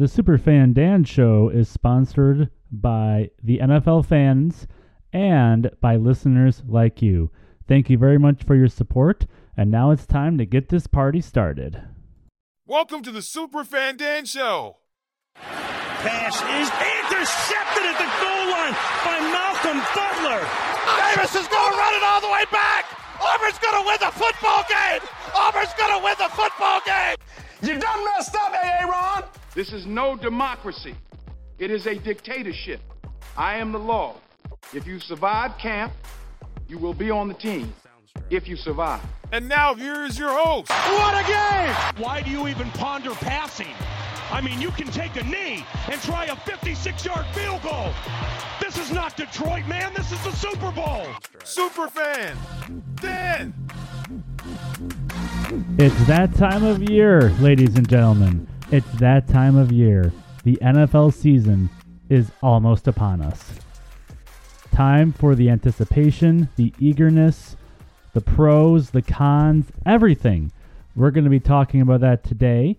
The Superfan Dan Show is sponsored by the NFL fans and by listeners like you. Thank you very much for your support, and now it's time to get this party started. Welcome to the Superfan Dan Show. Pass is intercepted at the goal line by Malcolm Butler. Davis is going to run it all the way back. Auburn's going to win the football game. Auburn's going to win the football game. You done messed up, AA Ron. This is no democracy. It is a dictatorship. I am the law. If you survive camp, you will be on the team. If you survive. And now here is your host. What a game! Why do you even ponder passing? I mean, you can take a knee and try a 56 yard field goal. This is not Detroit, man. This is the Super Bowl. Superfan Dan. It's that time of year, ladies and gentlemen. It's that time of year. The NFL season is almost upon us. Time for the anticipation, the eagerness, the pros, the cons, everything. We're going to be talking about that today,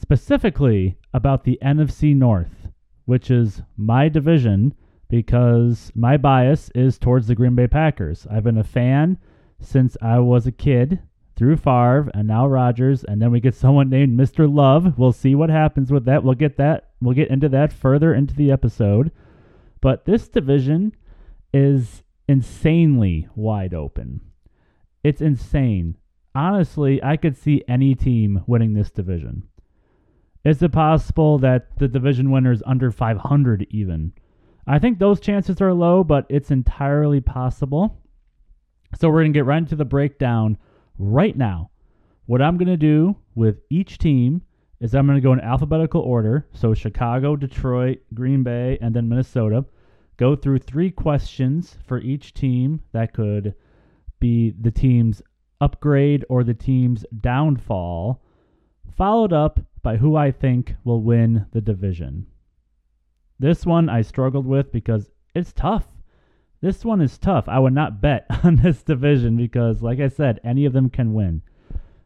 specifically about the NFC North, which is my division because my bias is towards the Green Bay Packers. I've been a fan since I was a kid through Favre and now Rodgers, and then we get someone named Mr. Love. We'll see what happens with that. We'll get that. We'll get into that further into the episode. But this division is insanely wide open. It's insane. Honestly, I could see any team winning this division. Is it possible that the division winner is under 500 even? I think those chances are low, but it's entirely possible. So we're going to get right into the breakdown right now. What I'm going to do with each team is I'm going to go in alphabetical order. So Chicago, Detroit, Green Bay, and then Minnesota. Go through three questions for each team that could be the team's upgrade or the team's downfall, followed up by who I think will win the division. This one I struggled with because it's tough. This one is tough. I would not bet on this division because, like I said, any of them can win.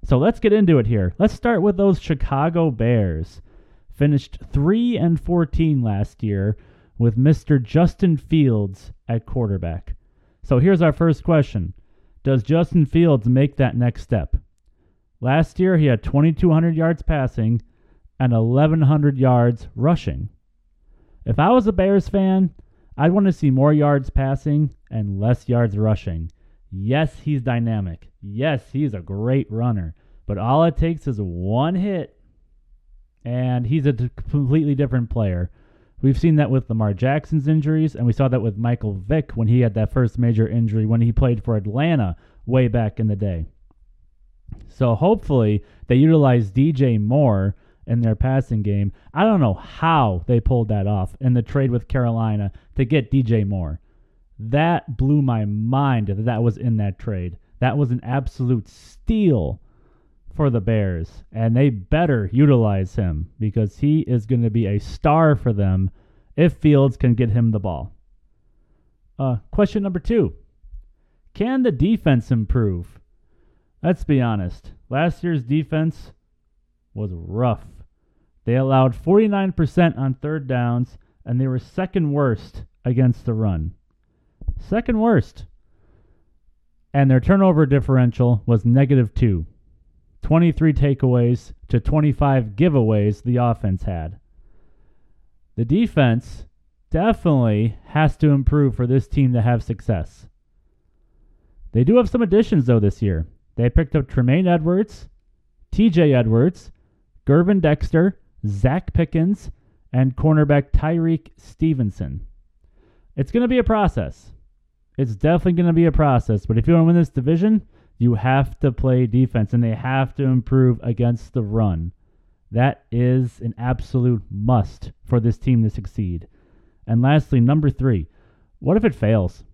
So let's get into it here. Let's start with those Chicago Bears. Finished 3 and 14 last year with Mr. Justin Fields at quarterback. So here's our first question Does Justin Fields make that next step? Last year, he had 2,200 yards passing and 1,100 yards rushing. If I was a Bears fan, I'd want to see more yards passing and less yards rushing. Yes, he's dynamic. Yes, he's a great runner. But all it takes is one hit, and he's a completely different player. We've seen that with Lamar Jackson's injuries, and we saw that with Michael Vick when he had that first major injury when he played for Atlanta way back in the day. So hopefully they utilize DJ more in their passing game. I don't know how they pulled that off in the trade with Carolina to get DJ Moore. That blew my mind that that was in that trade. That was an absolute steal for the Bears, and they better utilize him because he is going to be a star for them if Fields can get him the ball. Uh, question number two Can the defense improve? Let's be honest. Last year's defense was rough. They allowed 49% on third downs, and they were second worst against the run. Second worst. And their turnover differential was negative two. 23 takeaways to 25 giveaways the offense had. The defense definitely has to improve for this team to have success. They do have some additions, though, this year. They picked up Tremaine Edmunds, TJ Edwards, Gervon Dexter, Zacch Pickens, and cornerback Tyrique Stevenson. It's going to be a process. It's definitely going to be a process, but if you want to win this division, you have to play defense and they have to improve against the run. That is an absolute must for this team to succeed. And lastly, number three, what if it fails?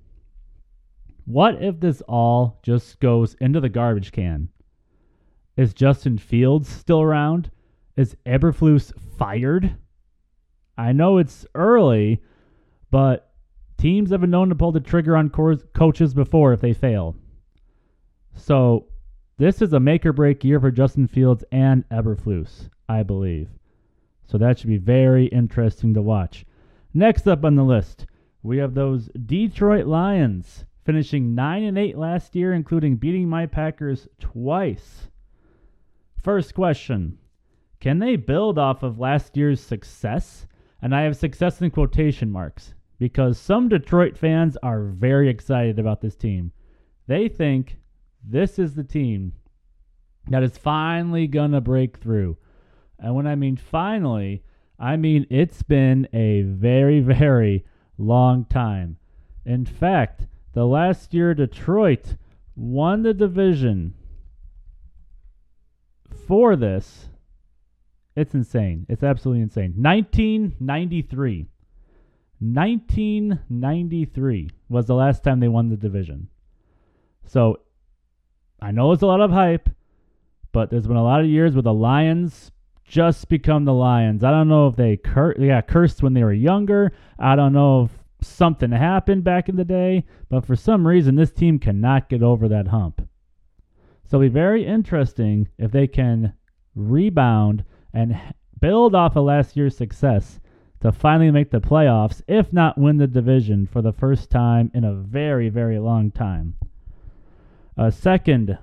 What if this all just goes into the garbage can? Is Justin Fields still around? Is Eberflus fired? I know it's early, but teams have been known to pull the trigger on co- coaches before if they fail. So this is a make or break year for Justin Fields and Eberflus, I believe. So that should be very interesting to watch. Next up on the list, we have those Detroit Lions finishing 9 and 8 last year including beating my Packers twice. First question, can they build off of last year's success? And I have success in quotation marks because some Detroit fans are very excited about this team. They think this is the team that is finally going to break through. And when I mean finally, I mean it's been a very, very long time. In fact, the last year Detroit won the division for this. It's insane. It's absolutely insane. 1993. 1993 was the last time they won the division. So I know it's a lot of hype, but there's been a lot of years where the Lions just become the Lions. I don't know if they, cur- cursed when they were younger. I don't know if something happened back in the day, but for some reason this team cannot get over that hump. So it'll be very interesting if they can rebound and build off of last year's success to finally make the playoffs, if not win the division for the first time in a very, very long time. Uh, second,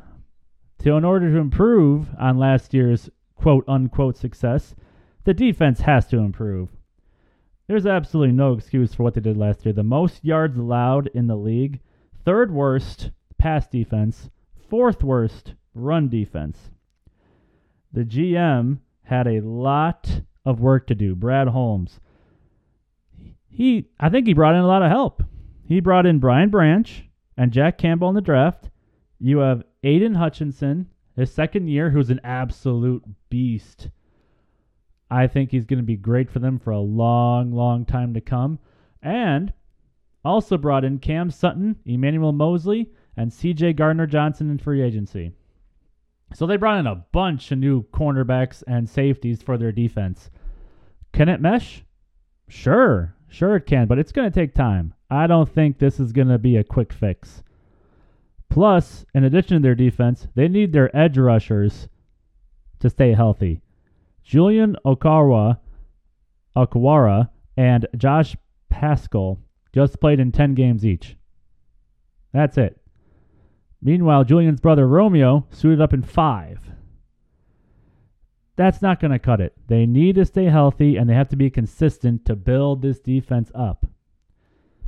to in order to improve on last year's quote unquote success, the defense has to improve. There's absolutely no excuse for what they did last year. The most yards allowed in the league, third worst pass defense, fourth worst run defense. The GM had a lot of work to do. Brad Holmes. He I think he brought in a lot of help. He brought in Brian Branch and Jack Campbell in the draft. You have Aidan Hutchinson, his second year, who's an absolute beast. I think he's going to be great for them for a long, long time to come. And also brought in Cam Sutton, Emmanuel Moseley, and CJ Gardner Johnson in free agency. So they brought in a bunch of new cornerbacks and safeties for their defense. Can it mesh? Sure, sure it can, but it's going to take time. I don't think this is going to be a quick fix. Plus, in addition to their defense, they need their edge rushers to stay healthy. Julian Okwara, Okwara and Josh Paschal just played in 10 games each. That's it. Meanwhile, Julian's brother Romeo suited up in five. That's not going to cut it. They need to stay healthy and they have to be consistent to build this defense up.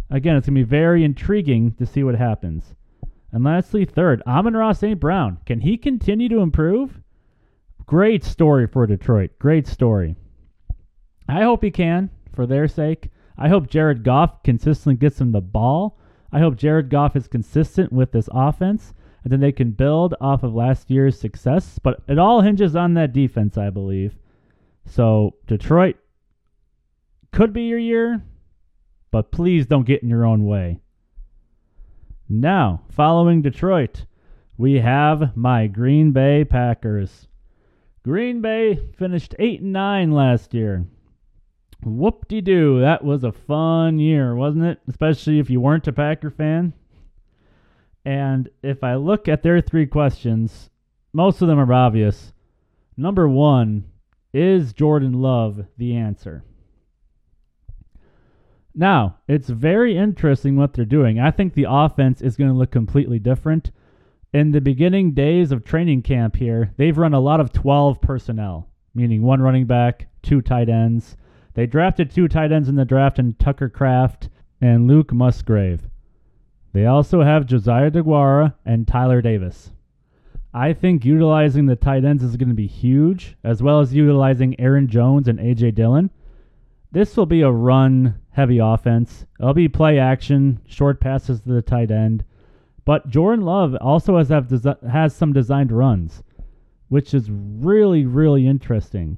Again, it's going to be very intriguing to see what happens. And lastly, third, Amon-Ra St. Brown. Can he continue to improve? Great story for Detroit. Great story. I hope he can, for their sake. I hope Jared Goff consistently gets him the ball. I hope Jared Goff is consistent with this offense, and then they can build off of last year's success. But it all hinges on that defense, I believe. So, Detroit could be your year, but please don't get in your own way. Now, following Detroit, we have my Green Bay Packers. Green Bay finished 8 and 9 last year. Whoop de doo. That was a fun year, wasn't it? Especially if you weren't a Packer fan. And if I look at their three questions, most of them are obvious. Number one, is Jordan Love the answer? Now, it's very interesting what they're doing. I think the offense is going to look completely different. In the beginning days of training camp here, they've run a lot of 12 personnel, meaning one running back, two tight ends. They drafted two tight ends in the draft in Tucker Kraft and Luke Musgrave. They also have Josiah DeGuara and Tyler Davis. I think utilizing the tight ends is going to be huge, as well as utilizing Aaron Jones and A.J. Dillon. This will be a run heavy offense. It'll be play action, short passes to the tight end. But Jordan Love also has desi- has some designed runs, which is really really interesting.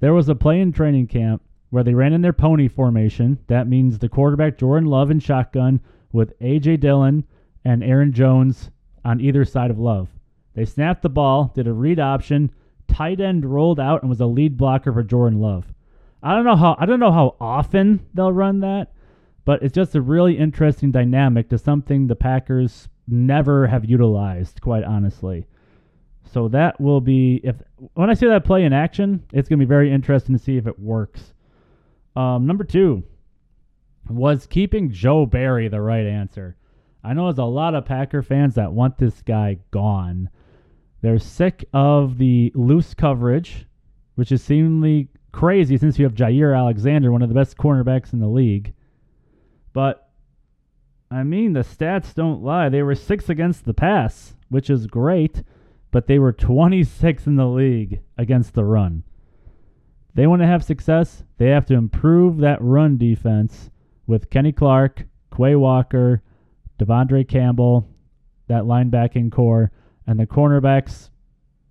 There was a play in training camp where they ran in their pony formation. That means the quarterback Jordan Love in shotgun with AJ Dillon and Aaron Jones on either side of Love. They snapped the ball, did a read option, tight end rolled out and was a lead blocker for Jordan Love. I don't know how I don't know how often they'll run that, but it's just a really interesting dynamic to something the Packers never have utilized, quite honestly. So that will be if when I see that play in action, it's going to be very interesting to see if it works. Um, number two was keeping Joe Barry the right answer. I know there's a lot of Packer fans that want this guy gone. They're sick of the loose coverage, which is seemingly crazy since you have Jaire Alexander, one of the best cornerbacks in the league. But I mean, the stats don't lie. They were six against the pass, which is great, but they were 26 in the league against the run. They want to have success. They have to improve that run defense with Kenny Clark, Quay Walker, De'Vondre Campbell, that linebacking corps, and the cornerbacks.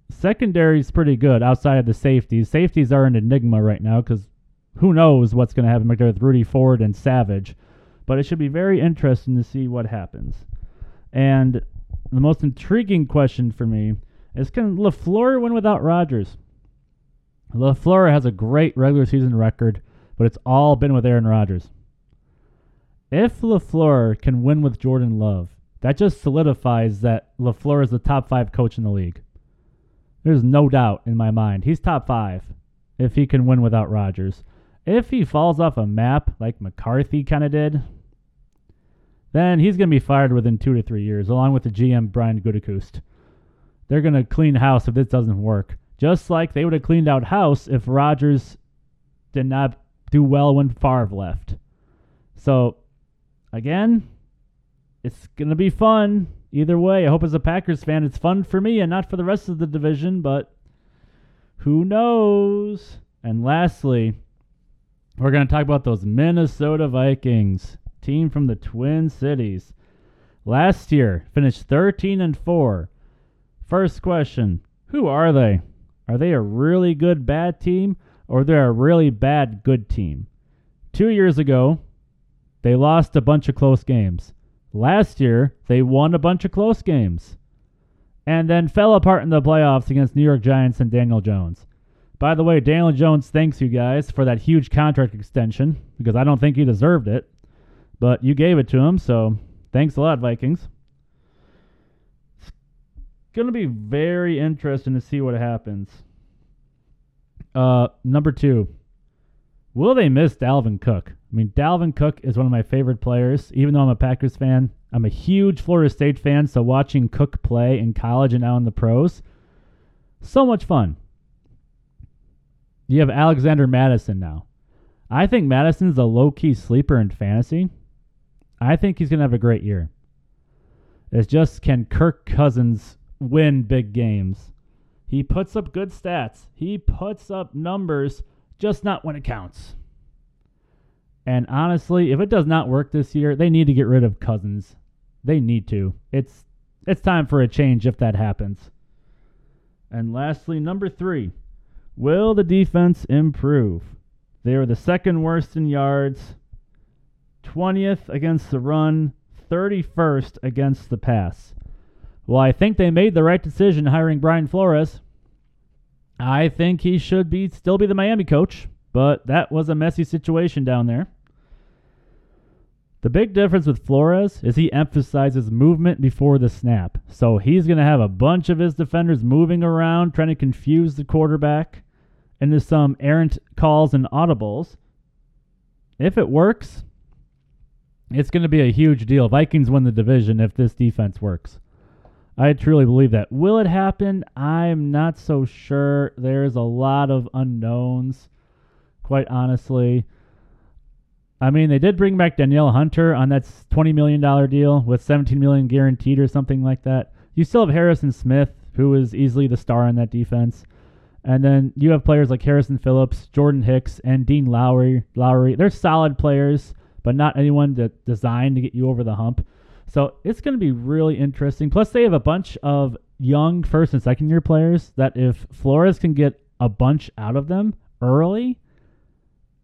Secondary is pretty good outside of the safeties. Safeties are an enigma right now because who knows what's going to happen with Rudy Ford and Savage. But it should be very interesting to see what happens. And the most intriguing question for me is can LaFleur win without Rodgers? LaFleur has a great regular season record, but it's all been with Aaron Rodgers. If LaFleur can win with Jordan Love, that just solidifies that LaFleur is the top five coach in the league. There's no doubt in my mind. He's top five if he can win without Rodgers. If he falls off a map like McCarthy kind of did, then he's going to be fired within two to three years, along with the GM Brian Gutekunst. They're going to clean house if this doesn't work. Just like they would have cleaned out house if Rodgers did not do well when Favre left. So, again, it's going to be fun either way. I hope as a Packers fan it's fun for me and not for the rest of the division, but who knows? And lastly, we're going to talk about those Minnesota Vikings, team from the Twin Cities. Last year, finished 13 and 4. First question, who are they? Are they a really good bad team or they're a really bad good team? 2 years ago, they lost a bunch of close games. Last year, they won a bunch of close games and then fell apart in the playoffs against New York Giants and Daniel Jones. By the way, Daniel Jones thanks you guys for that huge contract extension because I don't think he deserved it, but you gave it to him, so thanks a lot, Vikings. Going to be very interesting to see what happens. Uh, number two, will they miss Dalvin Cook? I mean, Dalvin Cook is one of my favorite players. Even though I'm a Packers fan, I'm a huge Florida State fan, so watching Cook play in college and now in the pros, so much fun. You have Alexander Mattison now. I think Mattison's a low key sleeper in fantasy. I think he's going to have a great year. It's just can Kirk Cousins win big games? He puts up good stats, he puts up numbers, just not when it counts. And honestly, if it does not work this year, they need to get rid of Cousins. They need to. It's it's time for a change if that happens. And lastly, number 3. Will the defense improve? They are the second worst in yards, 20th against the run, 31st against the pass. Well, I think they made the right decision hiring Brian Flores. I think he should be still be the Miami coach, but that was a messy situation down there. The big difference with Flores is he emphasizes movement before the snap. So he's going to have a bunch of his defenders moving around, trying to confuse the quarterback into some errant calls and audibles. If it works, it's going to be a huge deal. Vikings win the division if this defense works. I truly believe that. Will it happen? I'm not so sure. There's a lot of unknowns, quite honestly. I mean, they did bring back Danielle Hunter on that $20 million deal with 17 million guaranteed or something like that. You still have Harrison Smith, who is easily the star on that defense. And then you have players like Harrison Phillips, Jordan Hicks, and Dean Lowry. Lowry, they're solid players, but not anyone that designed to get you over the hump. So it's going to be really interesting. Plus, they have a bunch of young first and second year players that if Flores can get a bunch out of them early,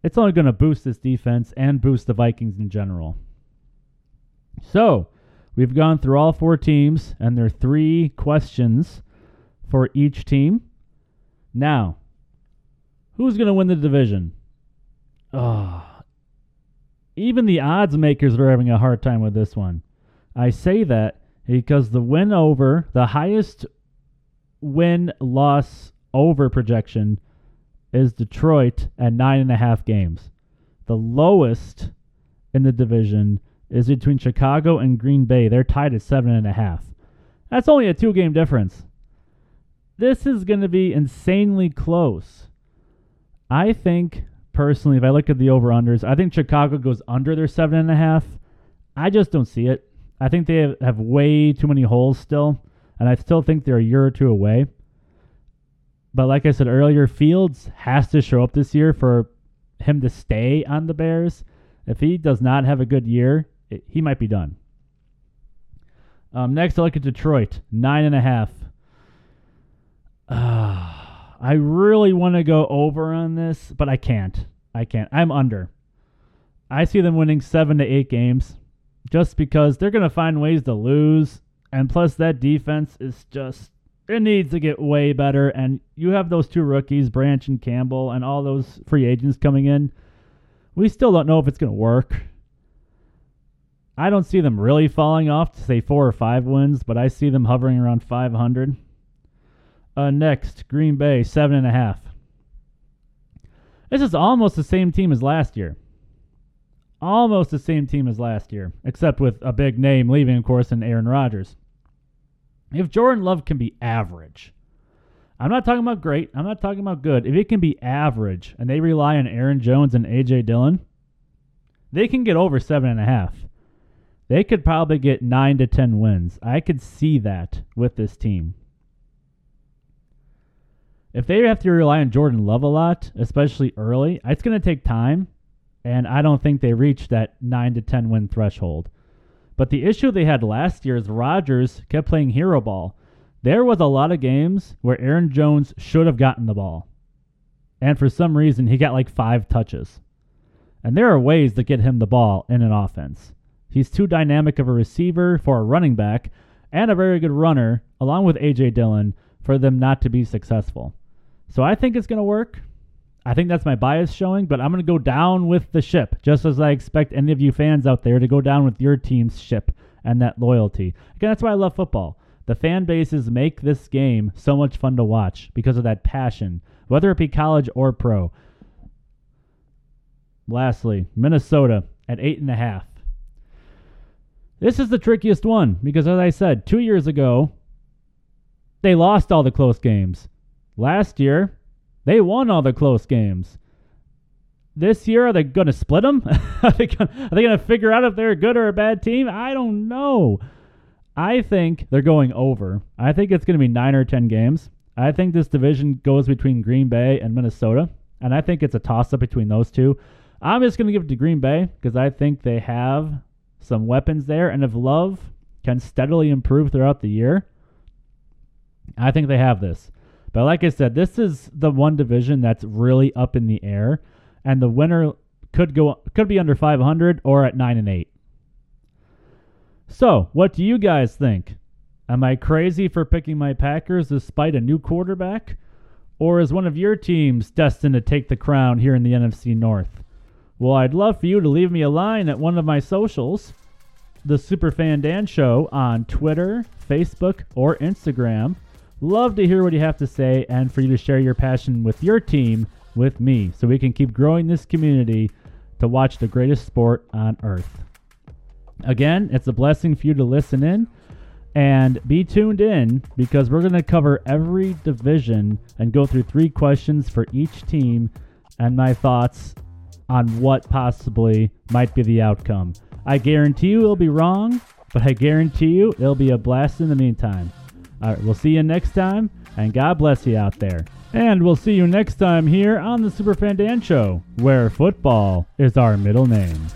it's only going to boost this defense and boost the Vikings in general. So, we've gone through all four teams and there are three questions for each team. Now, who's going to win the division? Oh, even the odds makers are having a hard time with this one. I say that because the win over, the highest win loss over projection is Detroit at nine and a half games. The lowest in the division is between Chicago and Green Bay. They're tied at seven and a half. That's only a two game difference. This is going to be insanely close. I think, personally, if I look at the over unders, I think Chicago goes under their seven and a half. I just don't see it. I think they have, way too many holes still, and I still think they're a year or two away. But like I said earlier, Fields has to show up this year for him to stay on the Bears. If he does not have a good year, it, he might be done. Um, next, I look at Detroit, nine and a half. Uh, I really want to go over on this, but I can't. I can't. I'm under. I see them winning seven to eight games, just because they're going to find ways to lose, and plus that defense is just it needs to get way better. And you have those two rookies, Branch and Campbell, and all those free agents coming in. We still don't know if it's going to work. I don't see them really falling off to say four or five wins, but I see them hovering around 500. Uh, next, Green Bay, seven and a half. This is almost the same team as last year. Almost the same team as last year, except with a big name leaving, of course, in Aaron Rodgers. If Jordan Love can be average, I'm not talking about great, I'm not talking about good. If it can be average and they rely on Aaron Jones and AJ Dillon, they can get over seven and a half. They could probably get nine to ten wins. I could see that with this team. If they have to rely on Jordan Love a lot, especially early, it's going to take time, and I don't think they reach that nine to ten win threshold. But the issue they had last year is Rodgers kept playing hero ball. There was a lot of games where Aaron Jones should have gotten the ball. And for some reason, he got like five touches. And there are ways to get him the ball in an offense. He's too dynamic of a receiver for a running back and a very good runner, along with A.J. Dillon, for them not to be successful. So I think it's going to work. I think that's my bias showing, but I'm going to go down with the ship, just as I expect any of you fans out there to go down with your team's ship and that loyalty. Again, that's why I love football. The fan bases make this game so much fun to watch because of that passion, whether it be college or pro. Lastly, Minnesota at eight and a half. This is the trickiest one because, as I said, two years ago, they lost all the close games. Last year, they won all the close games. This year, are they going to split them? are they going to figure out if they're a good or a bad team? I don't know. I think they're going over. I think it's going to be nine or ten games. I think this division goes between Green Bay and Minnesota, and I think it's a toss up between those two. I'm just going to give it to Green Bay because I think they have some weapons there, and if Love can steadily improve throughout the year, I think they have this. But like I said, this is the one division that's really up in the air, and the winner could go could be under 500 or at 9 and 8. So, what do you guys think? Am I crazy for picking my Packers despite a new quarterback? Or is one of your teams destined to take the crown here in the NFC North? Well, I'd love for you to leave me a line at one of my socials, the Superfan Dan Show on Twitter, Facebook, or Instagram. Love to hear what you have to say and for you to share your passion with your team with me so we can keep growing this community to watch the greatest sport on earth. Again, it's a blessing for you to listen in and be tuned in because we're going to cover every division and go through three questions for each team and my thoughts on what possibly might be the outcome. I guarantee you it'll be wrong, but I guarantee you it'll be a blast in the meantime. All right, we'll see you next time, and God bless you out there. And we'll see you next time here on the Superfan Dan Show, where football is our middle name.